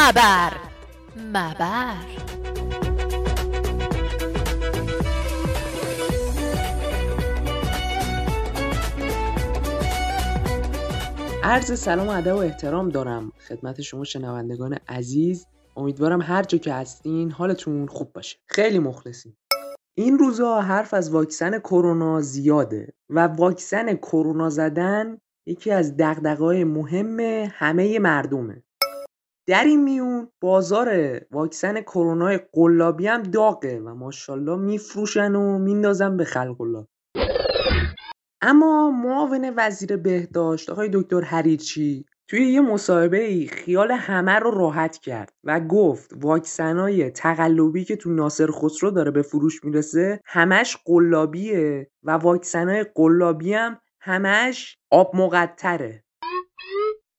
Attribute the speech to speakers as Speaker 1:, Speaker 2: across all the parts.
Speaker 1: خبر. مبر.
Speaker 2: عرض سلام و ادب و احترام دارم خدمت شما شنوندگان عزیز. امیدوارم هر جا که هستین حالتون خوب باشه. خیلی مخلصیم. این روزا حرف از واکسن کرونا زیاده و واکسن کرونا زدن یکی از دغدغه‌های مهم همه مردمه. در این میون بازار واکسن کرونا قلابی هم داغه و ماشاءالله میفروشن و میندازن به خلق الله. اما معاون وزیر بهداشت آقای دکتر حریچی توی یه مصاحبه ای خیال همه رو راحت کرد و گفت واکسنای تقلبی که تو ناصر خسرو داره به فروش می‌رسه همش قلابیه و واکسنای قلابی هم همش آب مقطره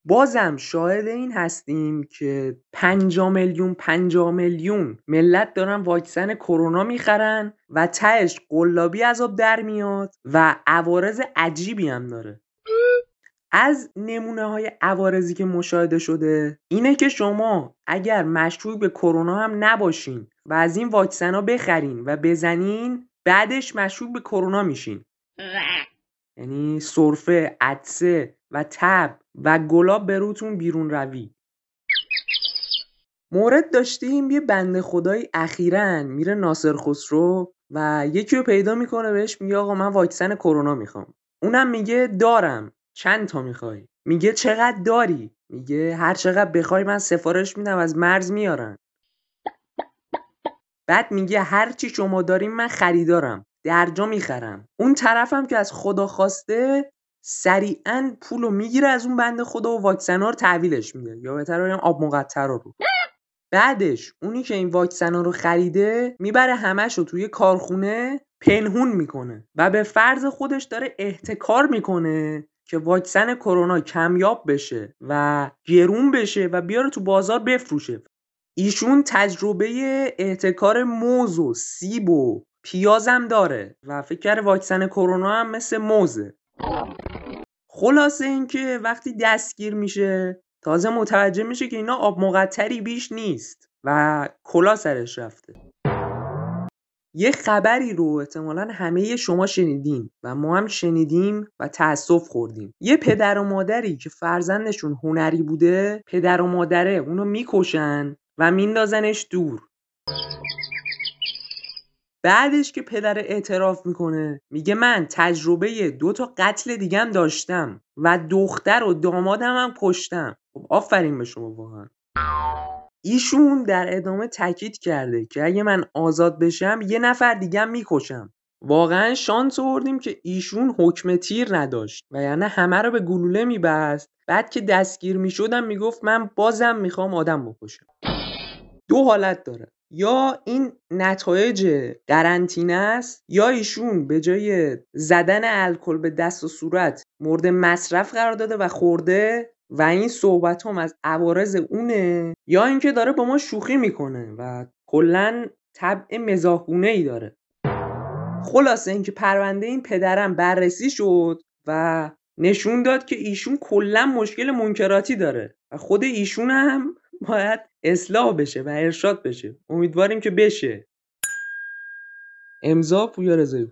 Speaker 2: بازم شاهد این هستیم که 5 میلیون 5 میلیون ملت دارن واکسن کرونا می‌خرن و تهش قلابی از آب در میاد و عوارض عجیبی هم داره. از نمونه های عوارضی که مشاهده شده اینه که شما اگر مشکوک به کرونا هم نباشین و از این واکسن ها بخرین و بزنین بعدش مشکوک به کرونا میشین. یعنی سرفه عدسه و تب و گلاب به روتون بیرون روی. مورد داشتیم یه بنده خدایی اخیرا میره ناصر خسرو و یکی رو پیدا می‌کنه بهش میگه آقا من واکسن کرونا می‌خوام. اونم میگه دارم. چند تا می‌خوای؟ میگه چقدر داری؟ میگه هر چقدر بخوای من سفارش میدم از مرز میارن. بعد میگه هر چی شما داریم من خریدارم. درجا می‌خرم. اون طرفم که از خدا خواسته سریعا پولو می‌گیره از اون بنده خدا و واکسن ها رو تحویلش میده. یا بهتر بگم آب مقطر رو بعدش اونی که این واکسن ها رو خریده می‌بره همش رو توی کارخونه پنهون می‌کنه و به فرض خودش داره احتکار می‌کنه که واکسن کرونا کمیاب بشه و گرون بشه و بیاره تو بازار بفروشه. ایشون تجربه احتکار موز و سیب و پیازم داره و فکر واکسن کرونا هم مثل موزه. خلاصه اینکه وقتی دستگیر میشه تازه متوجه میشه که اینا آب مقطری بیش نیست و کلا سرش رفته. یه خبری رو احتمالا همه شما شنیدین و ما هم شنیدیم و تأسف خوردیم. یه پدر و مادری که فرزندشون هنری بوده پدر و مادره اونو می‌کشن و میندازنش دور. بعدش که پدر اعتراف می‌کنه میگه من تجربه دو تا قتل دیگم داشتم و دختر و دامادم هم کشتم. خب آفرین به شما واقعا. ایشون در ادامه تاکید کرده که اگه من آزاد بشم یه نفر دیگم می‌کشم. واقعا شانس آوردیم که ایشون حکم تیر نداشت و یعنی همه رو به گلوله میبست. بعد که دستگیر می‌شدم می‌گفت من بازم می‌خوام آدم بکشم. دو حالت داره. یا این نتایج قرنطینه است یا ایشون به جای زدن الکل به دست و صورت مورد مصرف قرار داده و خورده و این صحبت هم از عوارض اونه یا اینکه داره با ما شوخی می‌کنه و کلا طبع مزاحونه ای داره. خلاصه اینکه پرونده این پدرم بررسی شد و نشون داد که ایشون کلا مشکل منکراتی داره و خود ایشون هم باید اصلاح بشه و ارشاد بشه. امیدواریم که بشه. امضا پویا رضایی